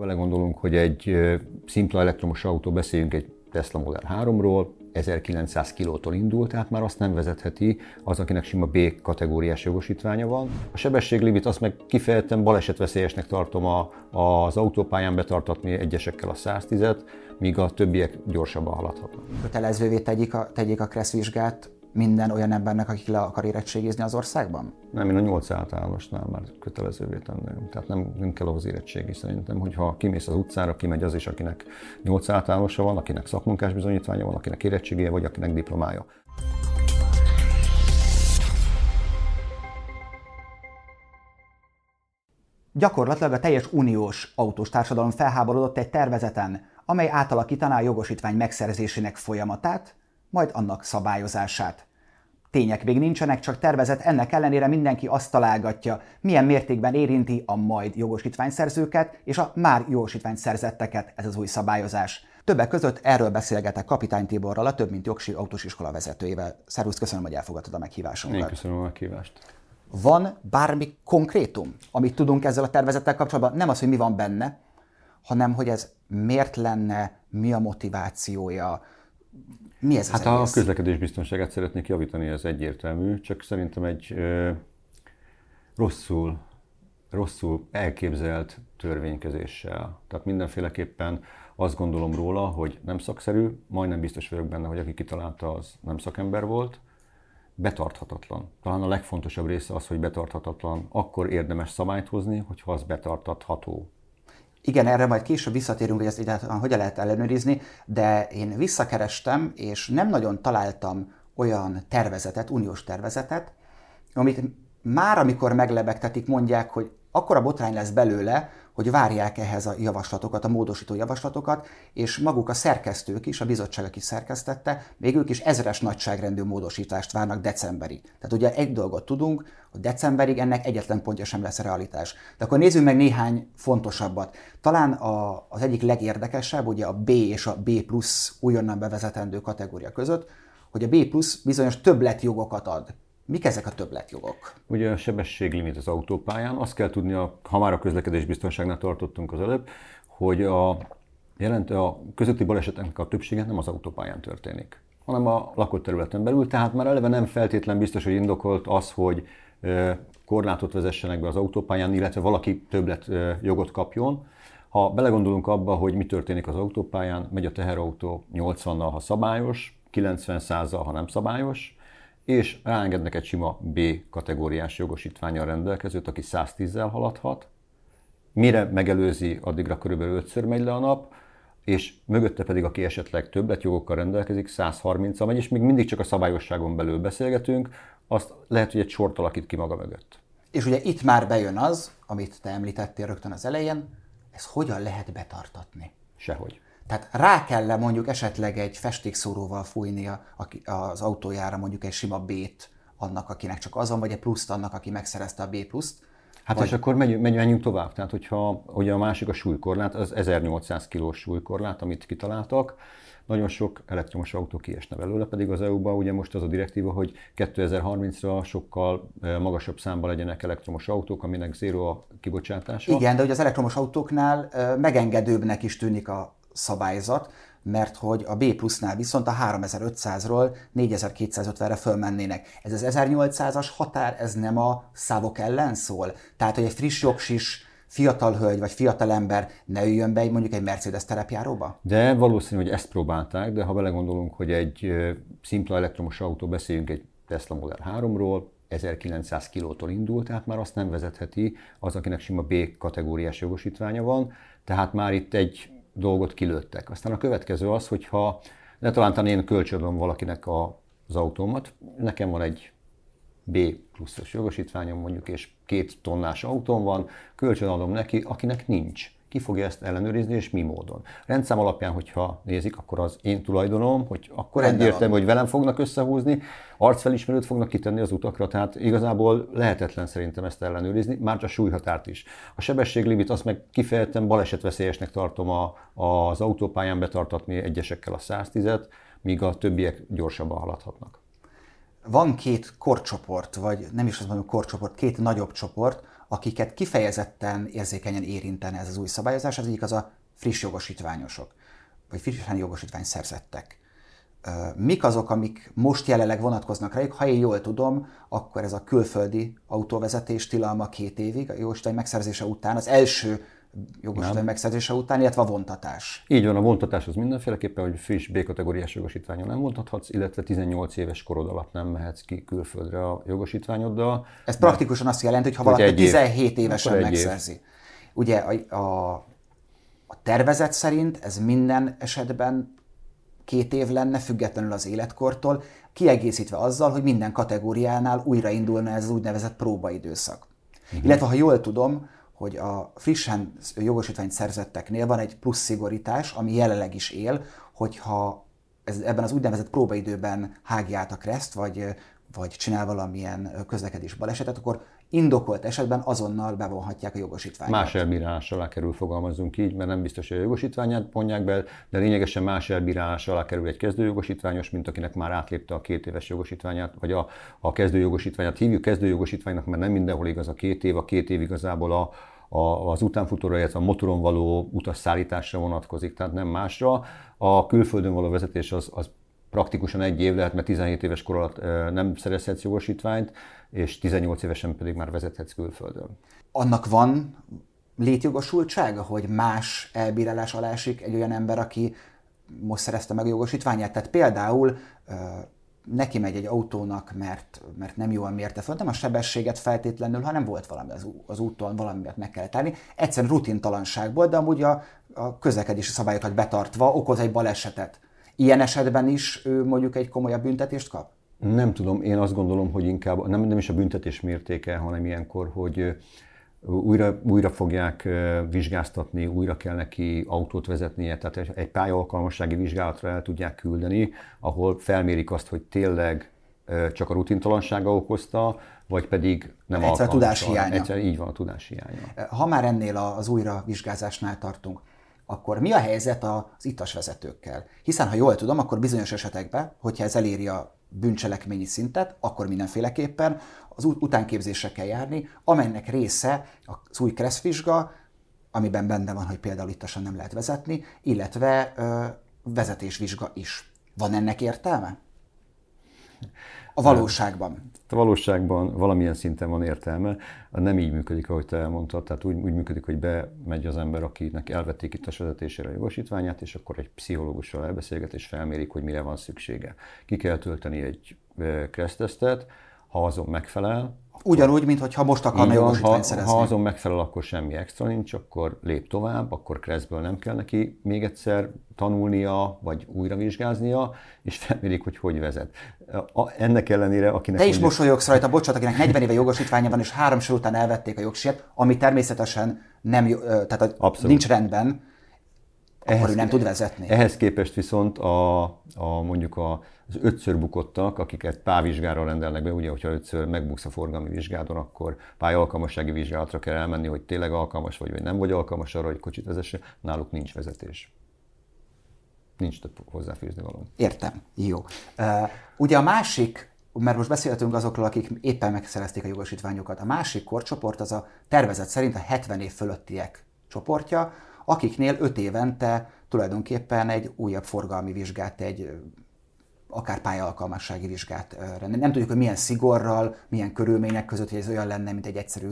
Vele gondolunk, hogy egy szimpla elektromos autó, beszéljünk egy Tesla Model 3-ról, 1900 kilótól indul, tehát már azt nem vezetheti az, akinek sima B kategóriás jogosítványa van. A sebességlimit azt meg kifejezetten balesetveszélyesnek tartom a, az autópályán betartatni egyesekkel a 110-et, míg a többiek gyorsabban haladhatnak. Kötelezővé tegyék a, tegyék a vizsgát minden olyan embernek, aki le akar érettségizni az országban? Nem, én a 8 általánosnál már kötelezővé tenném. Tehát nem, nem kell ahhoz érettségi szerintem, hogyha kimész az utcára, kimegy az is, akinek 8 általánosa van, akinek szakmunkás bizonyítványa van, akinek érettségije, vagy akinek diplomája. Gyakorlatilag a teljes uniós autós társadalom felháborodott egy tervezeten, amely átalakítaná a jogosítvány megszerzésének folyamatát, majd annak szabályozását. Tények még nincsenek, csak tervezet ennek ellenére mindenki azt találgatja, milyen mértékben érinti a majd jogosítványszerzőket és a már jogosítványszerzetteket ez az új szabályozás. Többek között erről beszélgetek Kapitány Tiborral, a több mint jogsi autós iskola vezetőjével. Szervusz, köszönöm, hogy elfogadtad a meghívásunkat. Én köszönöm a meghívást. Van bármi konkrétum, amit tudunk ezzel a tervezettel kapcsolatban? Nem az, hogy mi van benne, hanem hogy ez miért lenne, mi a motivációja, mi ez Hát a közlekedés biztonságát szeretnék javítani, ez egyértelmű, csak szerintem egy ö, rosszul, rosszul elképzelt törvénykezéssel. Tehát mindenféleképpen azt gondolom róla, hogy nem szakszerű, majdnem biztos vagyok benne, hogy aki kitalálta, az nem szakember volt, betarthatatlan. Talán a legfontosabb része az, hogy betarthatatlan. Akkor érdemes szabályt hozni, hogyha az betartatható. Igen, erre majd később visszatérünk, hogy ezt egyáltalán hogyan lehet ellenőrizni, de én visszakerestem, és nem nagyon találtam olyan tervezetet, uniós tervezetet, amit már amikor meglebegtetik, mondják, hogy akkor a botrány lesz belőle, hogy várják ehhez a javaslatokat, a módosító javaslatokat, és maguk a szerkesztők is, a bizottság, aki szerkesztette, még ők is ezres nagyságrendű módosítást várnak decemberig. Tehát ugye egy dolgot tudunk, hogy decemberig ennek egyetlen pontja sem lesz realitás. De akkor nézzük meg néhány fontosabbat. Talán a, az egyik legérdekesebb, ugye a B és a B plusz újonnan bevezetendő kategória között, hogy a B plusz bizonyos többletjogokat ad Mik ezek a többletjogok? Ugye a sebességlimit az autópályán. Azt kell tudni, ha már a közlekedés biztonságnál tartottunk az előbb, hogy a, jelent, a közötti baleseteknek a többsége nem az autópályán történik, hanem a lakott területen belül. Tehát már eleve nem feltétlen biztos, hogy indokolt az, hogy korlátot vezessenek be az autópályán, illetve valaki többlet jogot kapjon. Ha belegondolunk abba, hogy mi történik az autópályán, megy a teherautó 80-nal, ha szabályos, 90-100-al, ha nem szabályos, és ráengednek egy sima B kategóriás jogosítványal rendelkezőt, aki 110-zel haladhat, mire megelőzi, addigra körülbelül 5 megy le a nap, és mögötte pedig, aki esetleg többletjogokkal rendelkezik, 130-al megy, és még mindig csak a szabályosságon belül beszélgetünk, azt lehet, hogy egy sort alakít ki maga mögött. És ugye itt már bejön az, amit te említettél rögtön az elején, ez hogyan lehet betartatni? Sehogy. Tehát rá kell -e mondjuk esetleg egy festékszóróval fújni az autójára mondjuk egy sima B-t annak, akinek csak azon, vagy egy pluszt annak, aki megszerezte a B pluszt. Hát vagy... és akkor menjünk, menjünk tovább. Tehát, hogyha ugye a másik a súlykorlát, az 1800 kilós súlykorlát, amit kitaláltak, nagyon sok elektromos autó kiesne belőle, pedig az EU-ban ugye most az a direktíva, hogy 2030-ra sokkal magasabb számban legyenek elektromos autók, aminek zéro a kibocsátása. Igen, de hogy az elektromos autóknál megengedőbbnek is tűnik a szabályzat, mert hogy a B plusznál viszont a 3500-ról 4250-re fölmennének. Ez az 1800-as határ, ez nem a szávok ellen szól? Tehát, hogy egy friss jogsis fiatal hölgy vagy fiatal ember ne üljön be mondjuk egy Mercedes terepjáróba? De valószínű, hogy ezt próbálták, de ha belegondolunk, hogy egy szimpla elektromos autó, beszéljünk egy Tesla Model 3-ról, 1900 kilótól indult, tehát már azt nem vezetheti az, akinek sima B kategóriás jogosítványa van, tehát már itt egy dolgot kilőttek. Aztán a következő az, hogyha ne talán én kölcsönöm valakinek a, az autómat, nekem van egy B pluszos jogosítványom mondjuk, és két tonnás autóm van, kölcsönadom neki, akinek nincs ki fogja ezt ellenőrizni, és mi módon. Rendszám alapján, hogyha nézik, akkor az én tulajdonom, hogy akkor Rendben egyértelmű, hogy velem fognak összehúzni, arcfelismerőt fognak kitenni az utakra, tehát igazából lehetetlen szerintem ezt ellenőrizni, már csak a súlyhatárt is. A sebességlimit azt meg kifejezetten balesetveszélyesnek tartom a, az autópályán betartatni egyesekkel a 110-et, míg a többiek gyorsabban haladhatnak. Van két korcsoport, vagy nem is azt mondom korcsoport, két nagyobb csoport, akiket kifejezetten érzékenyen érintene ez az új szabályozás, az egyik az a friss jogosítványosok, vagy frissen jogosítvány szerzettek. Mik azok, amik most jelenleg vonatkoznak rájuk? Ha én jól tudom, akkor ez a külföldi autóvezetés tilalma két évig, a jogosítvány megszerzése után, az első jogosítvány megszerzése után, illetve a vontatás. Így van, a vontatás az mindenféleképpen, hogy friss B-kategóriás jogosítványon nem vontathatsz, illetve 18 éves korod alatt nem mehetsz ki külföldre a jogosítványoddal. Ez praktikusan azt jelenti, hogy ha valaki év, 17 évesen megszerzi. Év. Ugye a, a, a tervezet szerint ez minden esetben két év lenne, függetlenül az életkortól, kiegészítve azzal, hogy minden kategóriánál újraindulna ez az úgynevezett próbaidőszak. Uh-huh. Illetve, ha jól tudom, hogy a frissen jogosítványt szerzetteknél van egy plusz szigorítás, ami jelenleg is él, hogyha ez, ebben az úgynevezett próbaidőben hágja át a kreszt, vagy, vagy csinál valamilyen közlekedés balesetet, akkor indokolt esetben azonnal bevonhatják a jogosítványt. Más elbírálás alá kerül, fogalmazunk így, mert nem biztos, hogy a jogosítványát vonják be, de lényegesen más elbírálás alá kerül egy kezdőjogosítványos, mint akinek már átlépte a két éves jogosítványát, vagy a, a kezdőjogosítványát. Hívjuk kezdőjogosítványnak, mert nem mindenhol igaz a két év, a két év igazából a, a, az utánfutóra, illetve a motoron való utasszállításra vonatkozik, tehát nem másra. A külföldön való vezetés az, az praktikusan egy év lehet, mert 17 éves kor alatt nem szerezhetsz jogosítványt, és 18 évesen pedig már vezethetsz külföldön. Annak van létjogosultsága, hogy más elbírálás alá esik egy olyan ember, aki most szerezte meg a jogosítványát? Tehát például neki megy egy autónak, mert, mert nem jól mérte föl, nem a sebességet feltétlenül, hanem volt valami az, az úton, valami miatt meg kellett állni. Egyszerűen rutintalanságból, de amúgy a, a közlekedési szabályokat betartva okoz egy balesetet. Ilyen esetben is ő mondjuk egy komolyabb büntetést kap? Nem tudom, én azt gondolom, hogy inkább nem, nem is a büntetés mértéke, hanem ilyenkor, hogy újra, újra fogják vizsgáztatni, újra kell neki autót vezetnie, tehát egy pályaalkalmassági vizsgálatra el tudják küldeni, ahol felmérik azt, hogy tényleg csak a rutintalansága okozta, vagy pedig nem Egyszer a tudás hiánya. Egyszer így van a tudás hiánya. Ha már ennél az újra vizsgázásnál tartunk, akkor mi a helyzet az itas vezetőkkel? Hiszen, ha jól tudom, akkor bizonyos esetekben, hogyha ez eléri a bűncselekményi szintet, akkor mindenféleképpen az utánképzésre kell járni, amelynek része az új kresszvizsga, amiben benne van, hogy például ittasan nem lehet vezetni, illetve ö, vezetésvizsga is. Van ennek értelme? A valóságban. A valóságban valamilyen szinten van értelme. Nem így működik, ahogy te elmondtad. Tehát úgy, úgy működik, hogy bemegy az ember, akinek elvették itt a vezetésére a jogosítványát, és akkor egy pszichológussal elbeszélget, és felmérik, hogy mire van szüksége. Ki kell tölteni egy kresztesztet, ha azon megfelel, Ugyanúgy, mintha most akarna jogosítványt szerezni. Ha azon megfelel, akkor semmi extra nincs, akkor lép tovább, akkor kreszből nem kell neki még egyszer tanulnia, vagy újra vizsgáznia, és felmérik, hogy hogy vezet. A, ennek ellenére, akinek... Te is mondjuk... mosolyogsz rajta, bocsánat, akinek 40 éve jogosítványa van, és három sor után elvették a jogsért, ami természetesen nem, tehát Abszolút. nincs rendben, akkor ehhez, ő nem tud vezetni. Ehhez képest viszont a, a mondjuk a, az ötször bukottak, akiket pávizsgára rendelnek be, ugye, hogyha ötször megbuksz a forgalmi vizsgádon, akkor pályalkalmassági vizsgálatra kell elmenni, hogy tényleg alkalmas vagy, vagy nem vagy alkalmas arra, hogy kocsit vezesse, náluk nincs vezetés. Nincs több hozzáfűzni való. Értem. Jó. Uh, ugye a másik, mert most beszéltünk azokról, akik éppen megszerezték a jogosítványokat, a másik korcsoport az a tervezet szerint a 70 év fölöttiek csoportja, akiknél 5 évente tulajdonképpen egy újabb forgalmi vizsgát, egy akár pályaalkalmassági vizsgát rendelni. Nem tudjuk, hogy milyen szigorral, milyen körülmények között, hogy ez olyan lenne, mint egy egyszerű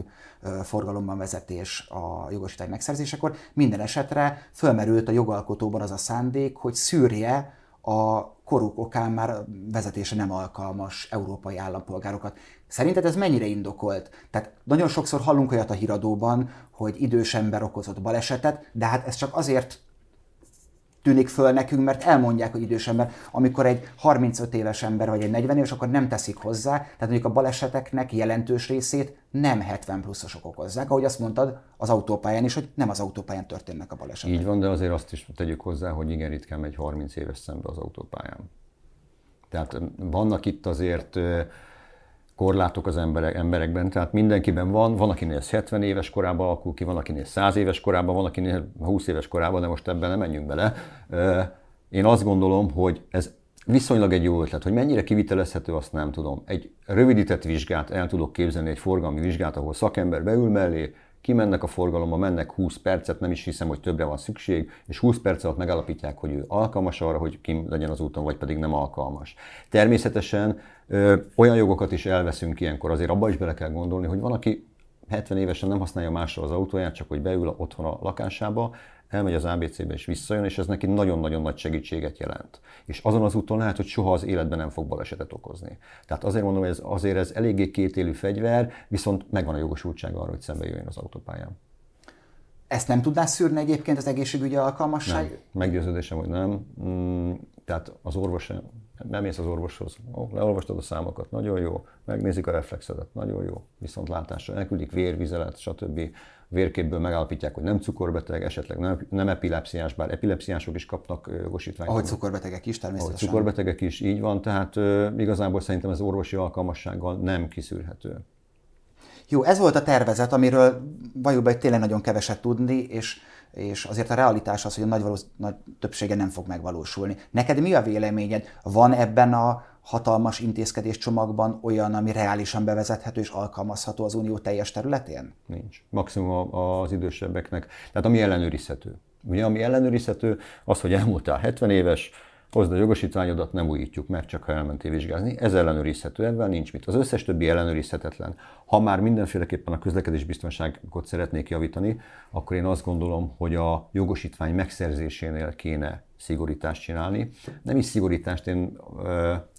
forgalomban vezetés a jogosítvány megszerzésekor. Minden esetre fölmerült a jogalkotóban az a szándék, hogy szűrje a koruk okán már vezetése nem alkalmas európai állampolgárokat. Szerinted ez mennyire indokolt? Tehát nagyon sokszor hallunk olyat a híradóban, hogy idős ember okozott balesetet, de hát ez csak azért tűnik föl nekünk, mert elmondják, hogy idős ember. Amikor egy 35 éves ember vagy egy 40 éves, akkor nem teszik hozzá, tehát mondjuk a baleseteknek jelentős részét nem 70 pluszosok okozzák, ahogy azt mondtad az autópályán is, hogy nem az autópályán történnek a balesetek. Így van, de azért azt is tegyük hozzá, hogy igen ritkán megy 30 éves szembe az autópályán. Tehát vannak itt azért korlátok az emberek, emberekben, tehát mindenkiben van, van, akinél ez 70 éves korában alakul ki, van, akinél 100 éves korában, van, akinél 20 éves korában, de most ebben nem menjünk bele. Én azt gondolom, hogy ez viszonylag egy jó ötlet, hogy mennyire kivitelezhető, azt nem tudom. Egy rövidített vizsgát el tudok képzelni, egy forgalmi vizsgát, ahol szakember beül mellé, kimennek a forgalomba, mennek 20 percet, nem is hiszem, hogy többre van szükség, és 20 perc alatt megállapítják, hogy ő alkalmas arra, hogy kim legyen az úton, vagy pedig nem alkalmas. Természetesen olyan jogokat is elveszünk ilyenkor, azért abba is bele kell gondolni, hogy van, aki 70 évesen nem használja másra az autóját, csak hogy beül otthon a lakásába, elmegy az ABC-be és visszajön, és ez neki nagyon-nagyon nagy segítséget jelent. És azon az úton lehet, hogy soha az életben nem fog balesetet okozni. Tehát azért mondom, hogy ez, azért ez eléggé kétélű fegyver, viszont megvan a jogosultsága arra, hogy szembe jöjjön az autópályán. Ezt nem tudná szűrni egyébként az egészségügyi alkalmasság? Nem. Meggyőződésem, hogy nem. Mm, tehát az orvos, nem mész az orvoshoz, ó, leolvastad a számokat, nagyon jó, megnézik a reflexedet, nagyon jó, viszont látásra elküldik vérvizelet, stb. Vérképből megállapítják, hogy nem cukorbeteg, esetleg nem, nem epilepsziás, bár epilepsziások is kapnak jogosítványt. Ahogy cukorbetegek is, természetesen. Ahogy cukorbetegek is, így van, tehát ö, igazából szerintem ez orvosi alkalmassággal nem kiszűrhető. Jó, ez volt a tervezet, amiről valójában tényleg nagyon keveset tudni, és, és azért a realitás az, hogy a nagy, valósz, nagy többsége nem fog megvalósulni. Neked mi a véleményed? Van ebben a hatalmas intézkedéscsomagban olyan, ami reálisan bevezethető és alkalmazható az unió teljes területén? Nincs. Maximum az idősebbeknek. Tehát ami ellenőrizhető. Ugye, ami ellenőrizhető, az, hogy elmúltál 70 éves, hozd a jogosítványodat, nem újítjuk meg, csak ha elmentél vizsgázni. Ez ellenőrizhető, ebben nincs mit. Az összes többi ellenőrizhetetlen. Ha már mindenféleképpen a közlekedés biztonságot szeretnék javítani, akkor én azt gondolom, hogy a jogosítvány megszerzésénél kéne szigorítást csinálni. Nem is szigorítást, én,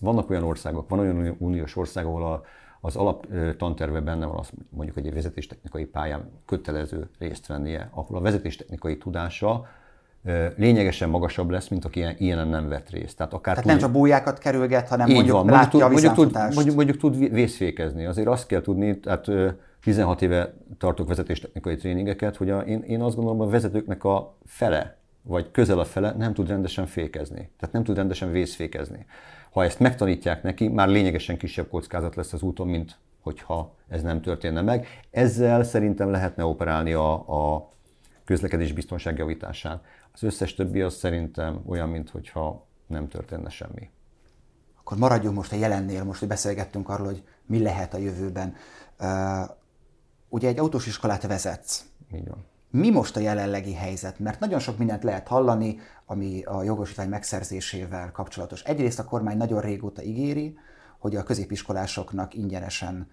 vannak olyan országok, van olyan uniós ország, ahol a, az alap tanterve benne van, az mondjuk egy vezetéstechnikai pályán kötelező részt vennie, ahol a vezetéstechnikai tudása lényegesen magasabb lesz, mint aki ilyen, nem vett részt. Tehát, akár Tehát tud, nem csak bújákat kerülget, hanem így mondjuk van. látja mondjuk, tud, mondjuk, mondjuk, mondjuk tud vészfékezni. Azért azt kell tudni, tehát 16 éve tartok vezetéstechnikai tréningeket, hogy a, én, én azt gondolom, a vezetőknek a fele, vagy közel a fele nem tud rendesen fékezni. Tehát nem tud rendesen vészfékezni. Ha ezt megtanítják neki, már lényegesen kisebb kockázat lesz az úton, mint hogyha ez nem történne meg. Ezzel szerintem lehetne operálni a, a közlekedés biztonság javításán. Az összes többi az szerintem olyan, mintha nem történne semmi. Akkor maradjunk most a jelennél, most hogy beszélgettünk arról, hogy mi lehet a jövőben. Uh, ugye egy autós iskolát vezetsz. Így van. Mi most a jelenlegi helyzet? Mert nagyon sok mindent lehet hallani, ami a jogosítvány megszerzésével kapcsolatos. Egyrészt a kormány nagyon régóta ígéri, hogy a középiskolásoknak ingyenesen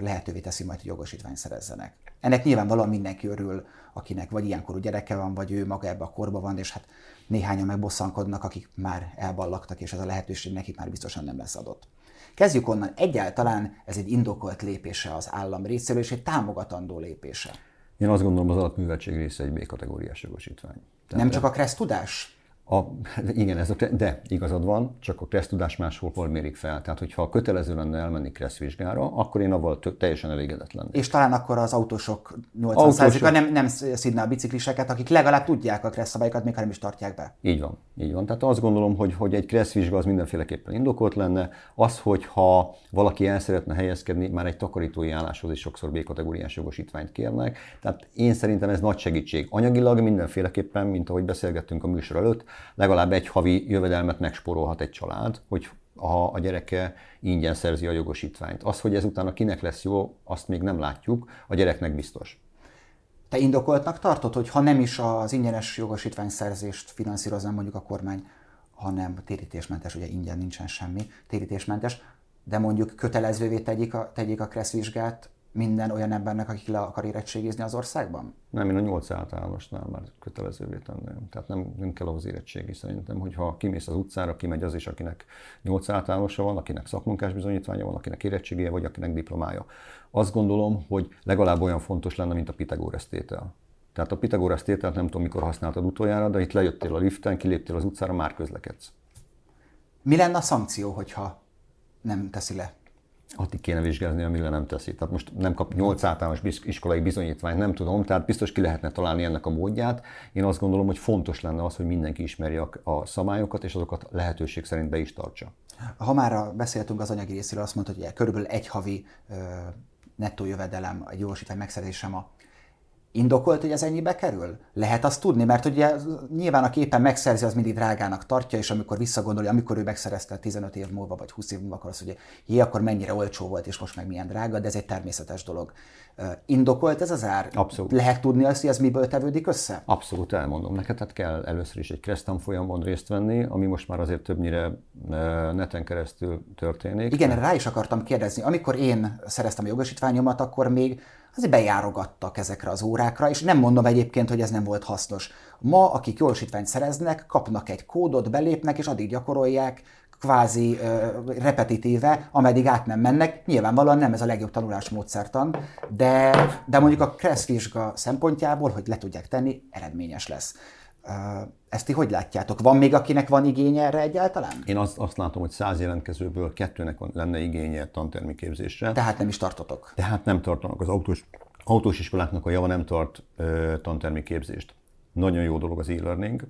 lehetővé teszi majd, hogy jogosítványt szerezzenek. Ennek nyilvánvalóan mindenki örül, akinek vagy ilyenkorú gyereke van, vagy ő maga ebbe a korba van, és hát néhányan megbosszankodnak, akik már elballagtak, és ez a lehetőség nekik már biztosan nem lesz adott. Kezdjük onnan, egyáltalán ez egy indokolt lépése az állam részéről, és egy támogatandó lépése. Én azt gondolom, az alapműveltség része egy B-kategóriás jogosítvány. Tehát nem csak a kressz tudás? A, igen, ez a, de igazad van, csak a kressz tudás máshol hol mérik fel. Tehát, hogyha kötelező lenne elmenni kressz vizsgára, akkor én avval teljesen elégedett lennék. És talán akkor az autósok 80%-a nem, nem szidná a bicikliseket, akik legalább tudják a kressz szabályokat, még ha nem is tartják be. Így van, így van. Tehát azt gondolom, hogy, hogy egy kressz vizsga az mindenféleképpen indokolt lenne. Az, hogyha valaki el szeretne helyezkedni, már egy takarítói álláshoz is sokszor B-kategóriás jogosítványt kérnek. Tehát én szerintem ez nagy segítség. Anyagilag mindenféleképpen, mint ahogy beszélgettünk a műsor előtt, legalább egy havi jövedelmet megspórolhat egy család, hogy ha a gyereke ingyen szerzi a jogosítványt. Az, hogy ez utána kinek lesz jó, azt még nem látjuk, a gyereknek biztos. Te indokoltnak tartod, hogy ha nem is az ingyenes jogosítvány szerzést finanszírozna mondjuk a kormány, hanem térítésmentes, ugye ingyen nincsen semmi, térítésmentes, de mondjuk kötelezővé tegyék a, tegyék a kresszvizsgát, minden olyan embernek, akik le akar érettségizni az országban? Nem, én a nyolc általánosnál már kötelezővé tenném. Tehát nem, nem kell ahhoz érettségi szerintem, hogyha kimész az utcára, kimegy az is, akinek nyolc általánosa van, akinek szakmunkás bizonyítványa van, akinek érettségije, vagy akinek diplomája. Azt gondolom, hogy legalább olyan fontos lenne, mint a Pitagórasz tétel. Tehát a Pitagórasz tételt nem tudom, mikor használtad utoljára, de itt lejöttél a liften, kiléptél az utcára, már közlekedsz. Mi lenne a szankció, hogyha nem teszi le? Addig kéne vizsgálni, amire nem teszi. Tehát most nem kap 8 általános iskolai bizonyítványt, nem tudom, tehát biztos ki lehetne találni ennek a módját. Én azt gondolom, hogy fontos lenne az, hogy mindenki ismerje a, szabályokat, és azokat lehetőség szerint be is tartsa. Ha már beszéltünk az anyagi részéről, azt mondta, hogy körülbelül egy havi nettó jövedelem, egy jogosítvány megszerzésem a Indokolt, hogy ez ennyibe kerül? Lehet azt tudni? Mert ugye nyilván a képen megszerzi, az mindig drágának tartja, és amikor visszagondolja, amikor ő megszerezte 15 év múlva, vagy 20 év múlva, akkor azt mondja, jé, akkor mennyire olcsó volt, és most meg milyen drága, de ez egy természetes dolog. Indokolt ez az ár? Abszolút. Lehet tudni azt, hogy ez miből tevődik össze? Abszolút elmondom neked, tehát kell először is egy Krestan folyamon részt venni, ami most már azért többnyire neten keresztül történik. Igen, rá is akartam kérdezni. Amikor én szereztem a jogosítványomat, akkor még azért bejárogattak ezekre az órákra, és nem mondom egyébként, hogy ez nem volt hasznos. Ma, akik jogosítványt szereznek, kapnak egy kódot, belépnek, és addig gyakorolják, kvázi uh, repetitíve, ameddig át nem mennek. Nyilvánvalóan nem ez a legjobb tanulásmódszertan, de, de mondjuk a vizsga szempontjából, hogy le tudják tenni, eredményes lesz. Ezt ti hogy látjátok? Van még, akinek van igénye erre egyáltalán? Én azt, azt látom, hogy száz jelentkezőből kettőnek van, lenne igénye tantermi képzésre. Tehát nem is tartotok? Tehát nem tartanak. Az autós, autós iskoláknak a java nem tart ö, tantermi képzést. Nagyon jó dolog az e-learning,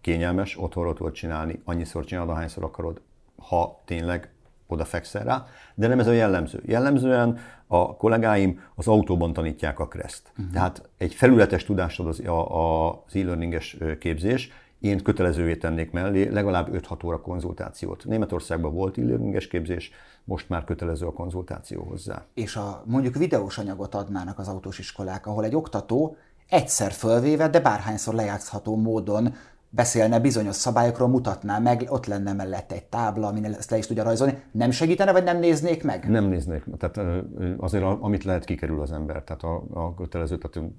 kényelmes, otthonról tudod csinálni, annyiszor csinálod, ahányszor akarod, ha tényleg odafekszel rá, de nem ez a jellemző. Jellemzően a kollégáim az autóban tanítják a kreszt. Uh-huh. Tehát egy felületes tudásod az, a, az e-learninges képzés, én kötelezővé tennék mellé legalább 5-6 óra konzultációt. Németországban volt e-learninges képzés, most már kötelező a konzultáció hozzá. És a mondjuk videós anyagot adnának az autós iskolák, ahol egy oktató egyszer fölvéve, de bárhányszor lejátszható módon beszélne bizonyos szabályokról, mutatná meg, ott lenne mellett egy tábla, amin ezt le is tudja rajzolni. Nem segítene, vagy nem néznék meg? Nem néznék. Tehát azért, amit lehet, kikerül az ember. Tehát a, a kötelező, tehát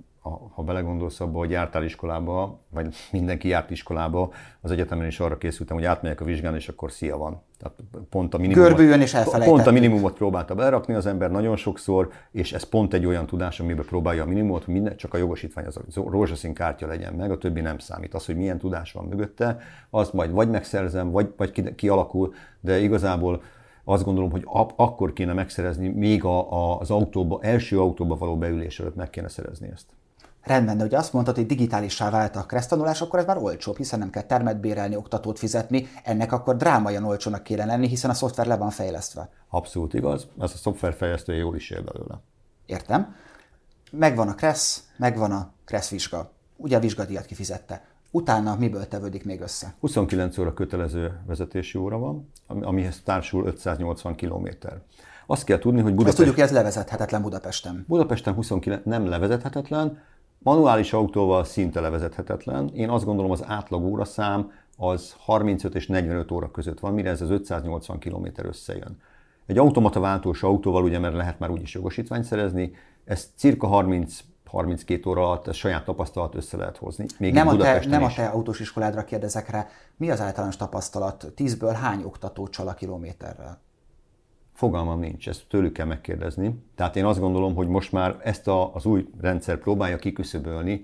ha belegondolsz abba, hogy jártál iskolába, vagy mindenki járt iskolába, az egyetemen is arra készültem, hogy átmegyek a vizsgán, és akkor szia van. Tehát pont a minimumot, és Pont a minimumot próbálta berakni az ember nagyon sokszor, és ez pont egy olyan tudás, amiben próbálja a minimumot, hogy minden, csak a jogosítvány az a rózsaszín kártya legyen meg, a többi nem számít. Az, hogy milyen tudás van mögötte, azt majd vagy megszerzem, vagy, vagy kialakul, de igazából azt gondolom, hogy akkor kéne megszerezni, még a, a, az autóba, első autóba való beülés előtt meg kéne szerezni ezt. Rendben, de ugye azt mondtad, hogy digitálissá vált a kresztanulás, akkor ez már olcsóbb, hiszen nem kell termet bérelni, oktatót fizetni, ennek akkor drámaian olcsónak kéne lenni, hiszen a szoftver le van fejlesztve. Abszolút igaz, ez a szoftverfejlesztő jól is ér belőle. Értem. Megvan a Kressz, megvan a Kressz vizsga. Ugye a vizsgadíjat kifizette. Utána miből tevődik még össze? 29 óra kötelező vezetési óra van, amihez társul 580 kilométer. Azt kell tudni, hogy Budapest... Azt tudjuk, hogy ez levezethetetlen Budapesten. Budapesten 29 nem levezethetetlen, Manuális autóval szinte levezethetetlen. Én azt gondolom az átlag óraszám az 35 és 45 óra között van, mire ez az 580 km összejön. Egy automata váltós autóval, ugye, mert lehet már úgyis jogosítványt szerezni, ez cirka 30 32 óra alatt, ez saját tapasztalat össze lehet hozni. Még nem, a te, nem a te autós iskoládra kérdezek rá, mi az általános tapasztalat? 10-ből hány oktató csal a kilométerrel? Fogalmam nincs, ezt tőlük kell megkérdezni. Tehát én azt gondolom, hogy most már ezt a, az új rendszer próbálja kiküszöbölni.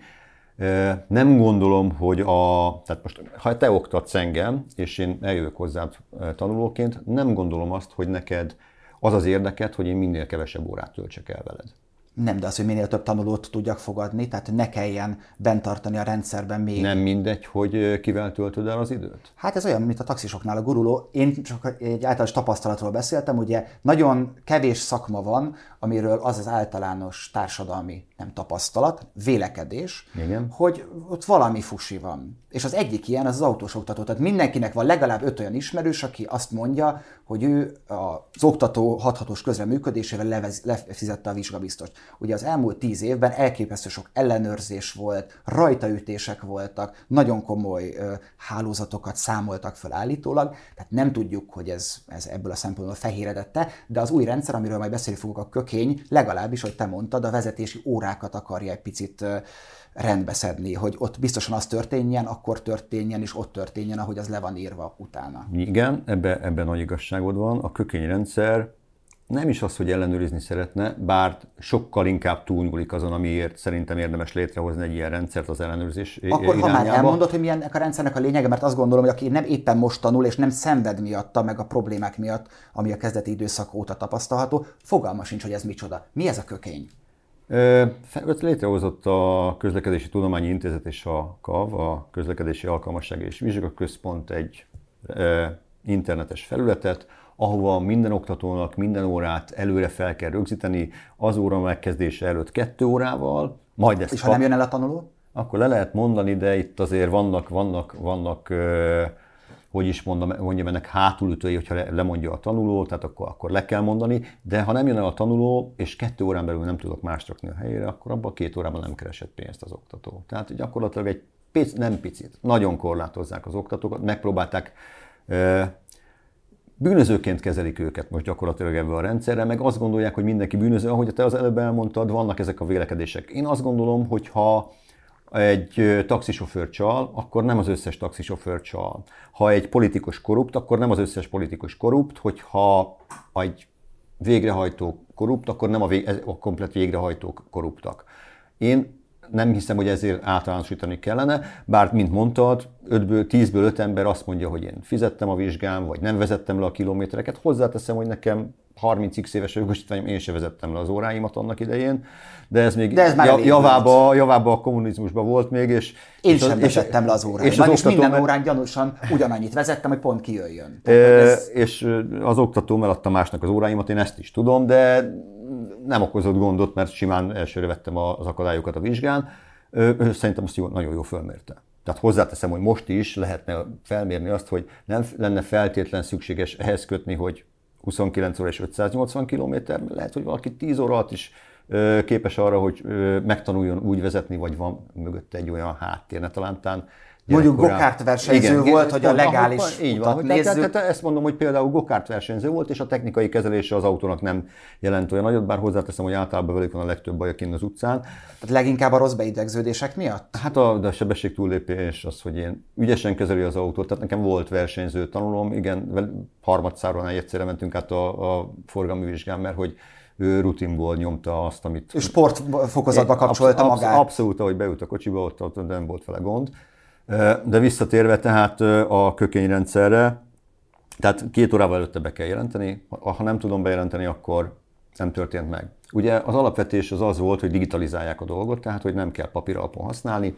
Nem gondolom, hogy a, tehát most ha te oktatsz engem, és én eljövök hozzád tanulóként, nem gondolom azt, hogy neked az az érdeket, hogy én minél kevesebb órát töltsek el veled. Nem, de az, hogy minél több tanulót tudjak fogadni, tehát ne kelljen bent tartani a rendszerben még. Nem mindegy, hogy kivel töltöd el az időt? Hát ez olyan, mint a taxisoknál a guruló. Én csak egy általános tapasztalatról beszéltem, ugye nagyon kevés szakma van, amiről az az általános társadalmi nem tapasztalat, vélekedés, Igen. hogy ott valami fusi van. És az egyik ilyen az az autós oktató. Tehát mindenkinek van legalább öt olyan ismerős, aki azt mondja, hogy ő az oktató hathatós közreműködésével levez, lefizette a vizsgabiztost. Ugye az elmúlt tíz évben elképesztő sok ellenőrzés volt, rajtaütések voltak, nagyon komoly ö, hálózatokat számoltak fel állítólag, tehát nem tudjuk, hogy ez, ez ebből a szempontból fehéredette, de az új rendszer, amiről majd beszélni fogok a kökény, legalábbis, hogy te mondtad, a vezetési órákat akarja egy picit rendbeszedni, hogy ott biztosan az történjen, akkor történjen, és ott történjen, ahogy az le van írva utána. Igen, ebben ebbe nagy igazságod van. A kökényrendszer nem is az, hogy ellenőrizni szeretne, bár sokkal inkább túlnyúlik azon, amiért szerintem érdemes létrehozni egy ilyen rendszert az ellenőrzés Akkor, irányába. ha már elmondod, hogy milyennek a rendszernek a lényege, mert azt gondolom, hogy aki nem éppen most tanul, és nem szenved miatta, meg a problémák miatt, ami a kezdeti időszak óta tapasztalható, fogalma sincs, hogy ez micsoda. Mi ez a kökény? Létrehozott a Közlekedési Tudományi Intézet és a KAV, a Közlekedési Alkalmasság és Vizsgaközpont egy internetes felületet, ahova minden oktatónak minden órát előre fel kell rögzíteni, az óra megkezdése előtt kettő órával, Majd ezt És ha nem jön el a tanuló? Akkor le lehet mondani, de itt azért vannak, vannak, vannak hogy is mondom, mondjam ennek hátulütői, hogyha lemondja a tanuló, tehát akkor, akkor le kell mondani, de ha nem jön el a tanuló, és kettő órán belül nem tudok más rakni a helyére, akkor abban a két órában nem keresett pénzt az oktató. Tehát gyakorlatilag egy pic, nem picit, nagyon korlátozzák az oktatókat, megpróbálták bűnözőként kezelik őket most gyakorlatilag ebben a rendszerre, meg azt gondolják, hogy mindenki bűnöző, ahogy te az előbb elmondtad, vannak ezek a vélekedések. Én azt gondolom, hogy ha egy taxisofőr csal, akkor nem az összes taxisofőr csal. Ha egy politikus korrupt, akkor nem az összes politikus korrupt, hogyha egy végrehajtó korrupt, akkor nem a, vég, a komplet végrehajtók korruptak. Én nem hiszem, hogy ezért általánosítani kellene, bár, mint mondtad, 5-ből, 10-ből 5 ember azt mondja, hogy én fizettem a vizsgám, vagy nem vezettem le a kilométereket. Hozzáteszem, hogy nekem 30x éves jogosítványom, én se vezettem le az óráimat annak idején, de ez még de ez már javába, javába a kommunizmusban volt még, és... Én és sem vezettem le az óráimat, és, az és minden órán gyanúsan ugyanannyit vezettem, hogy pont kijöjjön. e, ez... És az oktató eladta másnak az óráimat, én ezt is tudom, de nem okozott gondot, mert simán elsőre vettem az akadályokat a vizsgán. Szerintem azt jó, nagyon jó fölmérte. Tehát hozzáteszem, hogy most is lehetne felmérni azt, hogy nem lenne feltétlen szükséges ehhez kötni, hogy 29 óra és 580 km, lehet, hogy valaki 10 óra alatt is képes arra, hogy megtanuljon úgy vezetni, vagy van mögötte egy olyan háttér, ne talántán Mondjuk gokárt versenyző igen, volt, hogy a legális így van, nézzük. Tehát, tehát ezt mondom, hogy például gokárt versenyző volt, és a technikai kezelése az autónak nem jelent olyan nagyot, bár hozzáteszem, hogy általában velük van a legtöbb baj az utcán. Tehát leginkább a rossz beidegződések miatt? Hát a, de a sebesség túllépés az, hogy én ügyesen kezeli az autót, tehát nekem volt versenyző tanulom, igen, harmadszáron egyszerre mentünk át a, a forgalmi vizsgán, mert hogy ő rutinból nyomta azt, amit... Sportfokozatba kapcsolta absz- magát. Abszolút, ahogy beült a kocsiba, ott, ott nem volt vele gond. De visszatérve tehát a kökényrendszerre, tehát két órával előtte be kell jelenteni, ha nem tudom bejelenteni, akkor nem történt meg. Ugye az alapvetés az az volt, hogy digitalizálják a dolgot, tehát hogy nem kell papír alapon használni.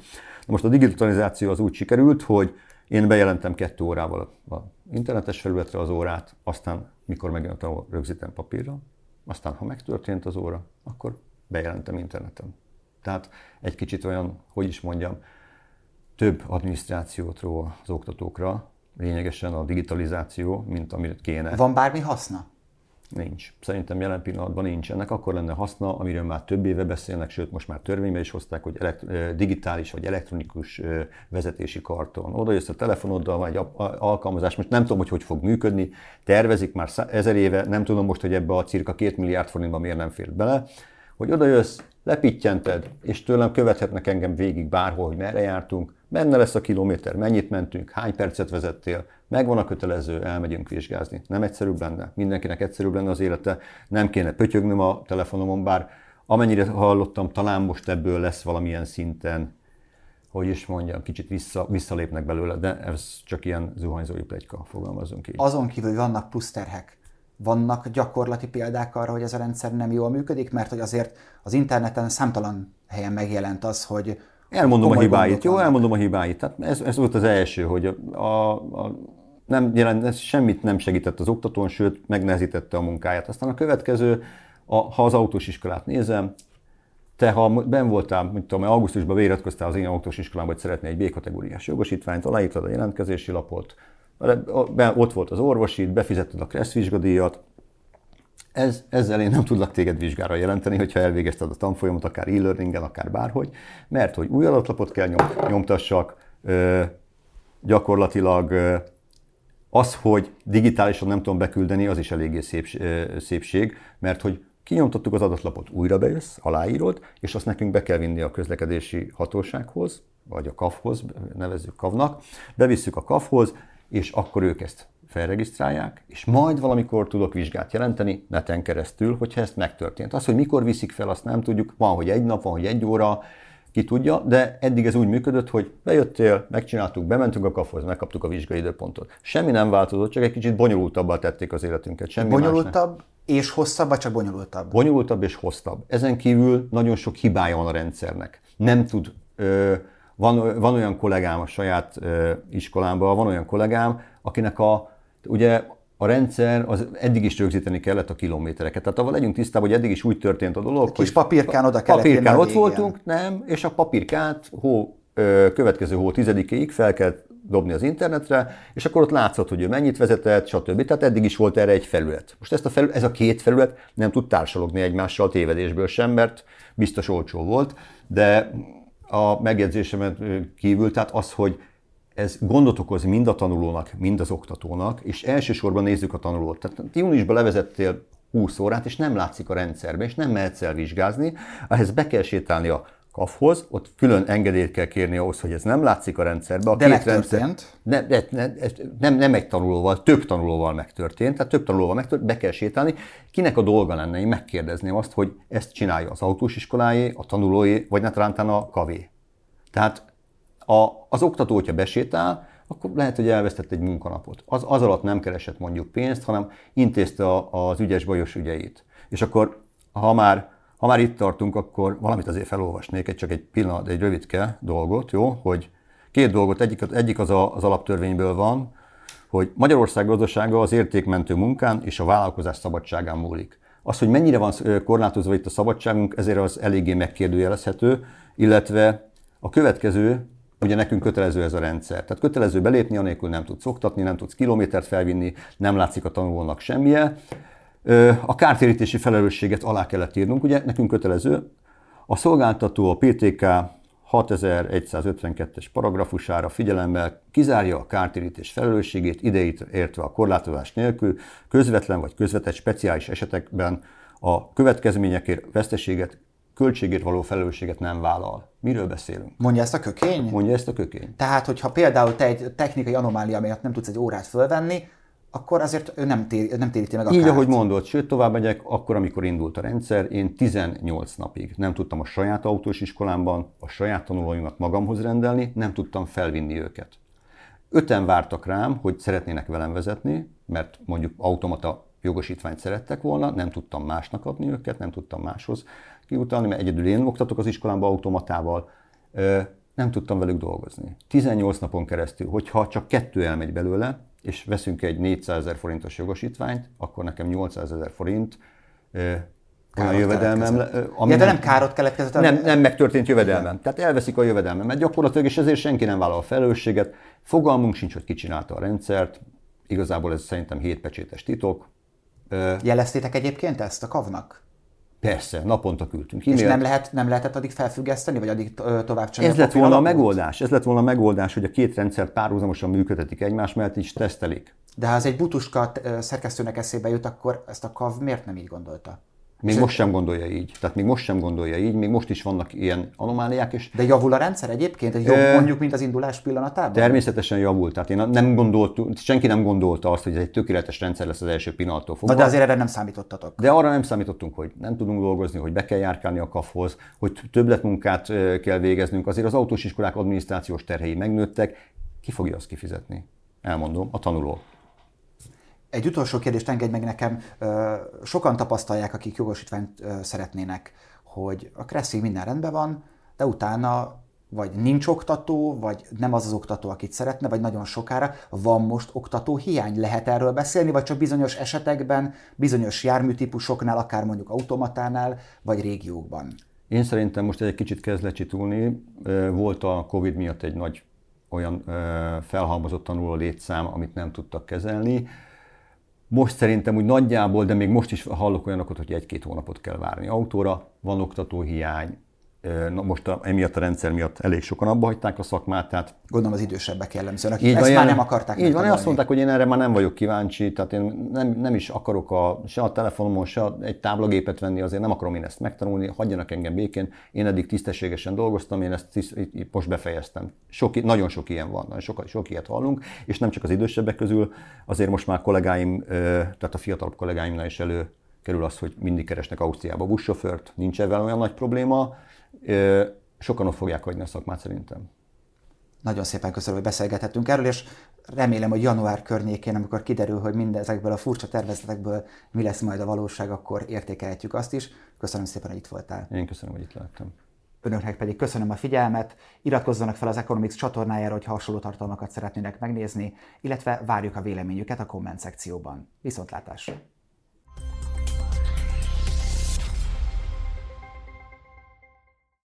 Most a digitalizáció az úgy sikerült, hogy én bejelentem kettő órával a internetes felületre az órát, aztán mikor a rögzítem papírra, aztán ha megtörtént az óra, akkor bejelentem interneten. Tehát egy kicsit olyan, hogy is mondjam, több adminisztrációt ró az oktatókra, lényegesen a digitalizáció, mint amit kéne. Van bármi haszna? Nincs. Szerintem jelen pillanatban nincs. Ennek akkor lenne haszna, amiről már több éve beszélnek, sőt most már törvénybe is hozták, hogy elekt- digitális vagy elektronikus vezetési karton. Oda jössz a telefonoddal, vagy alkalmazás, most nem tudom, hogy hogy fog működni, tervezik már ezer éve, nem tudom most, hogy ebbe a cirka két milliárd forintba miért nem fér bele, hogy oda jössz, lepittyented, és tőlem követhetnek engem végig bárhol, hogy merre jártunk, Menne lesz a kilométer, mennyit mentünk, hány percet vezettél, megvan a kötelező, elmegyünk vizsgázni. Nem egyszerűbb lenne? Mindenkinek egyszerűbb lenne az élete, nem kéne pötyögnöm a telefonomon, bár amennyire hallottam, talán most ebből lesz valamilyen szinten, hogy is mondjam, kicsit vissza, visszalépnek belőle, de ez csak ilyen zuhanyzói plegyka, fogalmazunk így. Azon kívül vannak plusz. Vannak gyakorlati példák arra, hogy ez a rendszer nem jól működik, mert hogy azért az interneten számtalan helyen megjelent az, hogy Elmondom a hibáit, jó? Elmondom a hibáit. Tehát ez, ez volt az első, hogy a, a, a nem jelent, ez semmit nem segített az oktatón, sőt, megnehezítette a munkáját. Aztán a következő, a, ha az autós iskolát nézem, te ha ben voltál, mint tudom, augusztusban beiratkoztál az én autós iskolába, hogy szeretnél egy B-kategóriás jogosítványt, aláírtad a jelentkezési lapot, ott volt az orvosid, befizetted a KRESZ vizsgadíjat, ez, ezzel én nem tudlak téged vizsgára jelenteni, hogyha elvégezted a tanfolyamot, akár e-learningen, akár bárhogy, mert hogy új adatlapot kell nyom, nyomtassak, ö, gyakorlatilag ö, az, hogy digitálisan nem tudom beküldeni, az is eléggé szép, ö, szépség, mert hogy kinyomtattuk az adatlapot, újra bejössz, aláírod, és azt nekünk be kell vinni a közlekedési hatósághoz, vagy a KAF-hoz, nevezzük KAV-nak, bevisszük a KAF-hoz, és akkor ők ezt felregisztrálják, és majd valamikor tudok vizsgát jelenteni neten keresztül, hogyha ezt megtörtént. Az, hogy mikor viszik fel, azt nem tudjuk. Van, hogy egy nap, van, hogy egy óra, ki tudja, de eddig ez úgy működött, hogy bejöttél, megcsináltuk, bementünk a kafhoz, megkaptuk a vizsgai időpontot. Semmi nem változott, csak egy kicsit bonyolultabbá tették az életünket. Semmi bonyolultabb és hosszabb, vagy csak bonyolultabb? Bonyolultabb és hosszabb. Ezen kívül nagyon sok hibája van a rendszernek. Nem tud, ö, van, van olyan kollégám a saját ö, iskolámban, van olyan kollégám, akinek a Ugye a rendszer az eddig is rögzíteni kellett a kilométereket. Tehát avval legyünk tisztában, hogy eddig is úgy történt a dolog, Kis papírkán oda kellett papírkán a ott voltunk, nem, és a papírkát hó, következő hó tizedikéig fel kell dobni az internetre, és akkor ott látszott, hogy ő mennyit vezetett, stb. Tehát eddig is volt erre egy felület. Most ezt a felület, ez a két felület nem tud társalogni egymással tévedésből sem, mert biztos olcsó volt, de a megjegyzésemet kívül, tehát az, hogy ez gondot okoz mind a tanulónak, mind az oktatónak, és elsősorban nézzük a tanulót. Tehát júniusban levezettél 20 órát, és nem látszik a rendszerbe, és nem mehetsz el vizsgázni, ehhez be kell sétálni a kafhoz, ott külön engedélyt kell kérni ahhoz, hogy ez nem látszik a rendszerbe. A De megtörtént. ne, ne, ne, nem, nem egy tanulóval, több tanulóval megtörtént, tehát több tanulóval megtörtént, be kell sétálni. Kinek a dolga lenne? Én megkérdezném azt, hogy ezt csinálja az autós iskoláé, a tanulói, vagy ne talán a kavé. Tehát a, az oktató, hogyha besétál, akkor lehet, hogy elvesztett egy munkanapot. Az, az alatt nem keresett mondjuk pénzt, hanem intézte a, az ügyes bajos ügyeit. És akkor, ha már, ha már itt tartunk, akkor valamit azért felolvasnék, egy csak egy pillanat, egy rövidke dolgot, jó? Hogy két dolgot, egyik, egyik az a, az alaptörvényből van, hogy Magyarország gazdasága az értékmentő munkán és a vállalkozás szabadságán múlik. Az, hogy mennyire van korlátozva itt a szabadságunk, ezért az eléggé megkérdőjelezhető, illetve a következő, ugye nekünk kötelező ez a rendszer. Tehát kötelező belépni, anélkül nem tudsz oktatni, nem tudsz kilométert felvinni, nem látszik a tanulónak semmije. A kártérítési felelősséget alá kellett írnunk, ugye nekünk kötelező. A szolgáltató a PTK 6152-es paragrafusára figyelemmel kizárja a kártérítés felelősségét, ideit értve a korlátozás nélkül, közvetlen vagy közvetett speciális esetekben a következményekért veszteséget, költségért való felelősséget nem vállal. Miről beszélünk? Mondja ezt a kökény? Mondja ezt a kökény. Tehát, hogyha például te egy technikai anomália miatt nem tudsz egy órát fölvenni, akkor azért ő nem, tér, nem téríti meg a Így, kárt. ahogy mondod, sőt, tovább megyek, akkor, amikor indult a rendszer, én 18 napig nem tudtam a saját autós iskolámban a saját tanulóimat magamhoz rendelni, nem tudtam felvinni őket. Öten vártak rám, hogy szeretnének velem vezetni, mert mondjuk automata jogosítványt szerettek volna, nem tudtam másnak adni őket, nem tudtam máshoz kiutalni, mert egyedül én oktatok az iskolámba automatával, nem tudtam velük dolgozni. 18 napon keresztül, hogyha csak kettő elmegy belőle, és veszünk egy 400 ezer forintos jogosítványt, akkor nekem 800 ezer forint olyan jövedelmem, ö, Ja, de nem károt keletkezett, nem, nem megtörtént jövedelmem. Tehát elveszik a jövedelmemet gyakorlatilag, és ezért senki nem vállal a felelősséget. Fogalmunk sincs, hogy ki csinálta a rendszert. Igazából ez szerintem hétpecsétes titok. Jeleztétek egyébként ezt a kavnak? Persze, naponta küldtünk És e-mailt. nem, lehet, nem lehetett addig felfüggeszteni, vagy addig tovább csinálni? Ez lett volna a megoldás. Ez lett volna a megoldás, hogy a két rendszert párhuzamosan működtetik egymás mellett, és tesztelik. De ha az egy butuska szerkesztőnek eszébe jut, akkor ezt a kav miért nem így gondolta? Még most sem gondolja így. Tehát még most sem gondolja így, még most is vannak ilyen anomáliák, és De javul a rendszer egyébként? Egy jobb mondjuk, mint az indulás pillanatában? természetesen javult. Tehát én nem gondoltuk, senki nem gondolta azt, hogy ez egy tökéletes rendszer lesz az első pillanattól Na, fogva. de azért erre nem számítottatok. De arra nem számítottunk, hogy nem tudunk dolgozni, hogy be kell járkálni a kafhoz, hogy többletmunkát kell végeznünk. Azért az autós iskolák adminisztrációs terhei megnőttek. Ki fogja azt kifizetni? Elmondom, a tanuló. Egy utolsó kérdést engedj meg nekem. Sokan tapasztalják, akik jogosítványt szeretnének, hogy a Kresszig minden rendben van, de utána vagy nincs oktató, vagy nem az az oktató, akit szeretne, vagy nagyon sokára. Van most oktató hiány? Lehet erről beszélni, vagy csak bizonyos esetekben, bizonyos járműtípusoknál, akár mondjuk automatánál, vagy régiókban? Én szerintem most egy kicsit kezd lecsitulni. Volt a Covid miatt egy nagy olyan felhalmozott tanuló létszám, amit nem tudtak kezelni. Most szerintem úgy nagyjából, de még most is hallok olyanokat, hogy egy-két hónapot kell várni autóra, van oktatóhiány, na most a, emiatt a rendszer miatt elég sokan abba hagyták a szakmát, tehát Gondolom az idősebbek jellemzően, akik így ezt van, már nem akarták Így van, azt mondták, hogy én erre már nem vagyok kíváncsi, tehát én nem, nem is akarok a, se a telefonomon, se egy táblagépet venni, azért nem akarom én ezt megtanulni, hagyjanak engem békén. Én eddig tisztességesen dolgoztam, én ezt tiszt, most befejeztem. Sok, nagyon sok ilyen van, nagyon sok, sok ilyet hallunk, és nem csak az idősebbek közül, azért most már kollégáim, tehát a fiatalabb kollégáimnál is elő kerül az, hogy mindig keresnek Ausztriába buszsofőrt, nincs ebben olyan nagy probléma. Sokan ott fogják hagyni a szakmát szerintem. Nagyon szépen köszönöm, hogy beszélgethettünk erről, és remélem, hogy január környékén, amikor kiderül, hogy mindezekből a furcsa tervezetekből mi lesz majd a valóság, akkor értékelhetjük azt is. Köszönöm szépen, hogy itt voltál. Én köszönöm, hogy itt lehettem. Önöknek pedig köszönöm a figyelmet, iratkozzanak fel az Economics csatornájára, hogy hasonló tartalmakat szeretnének megnézni, illetve várjuk a véleményüket a komment szekcióban. Viszontlátásra!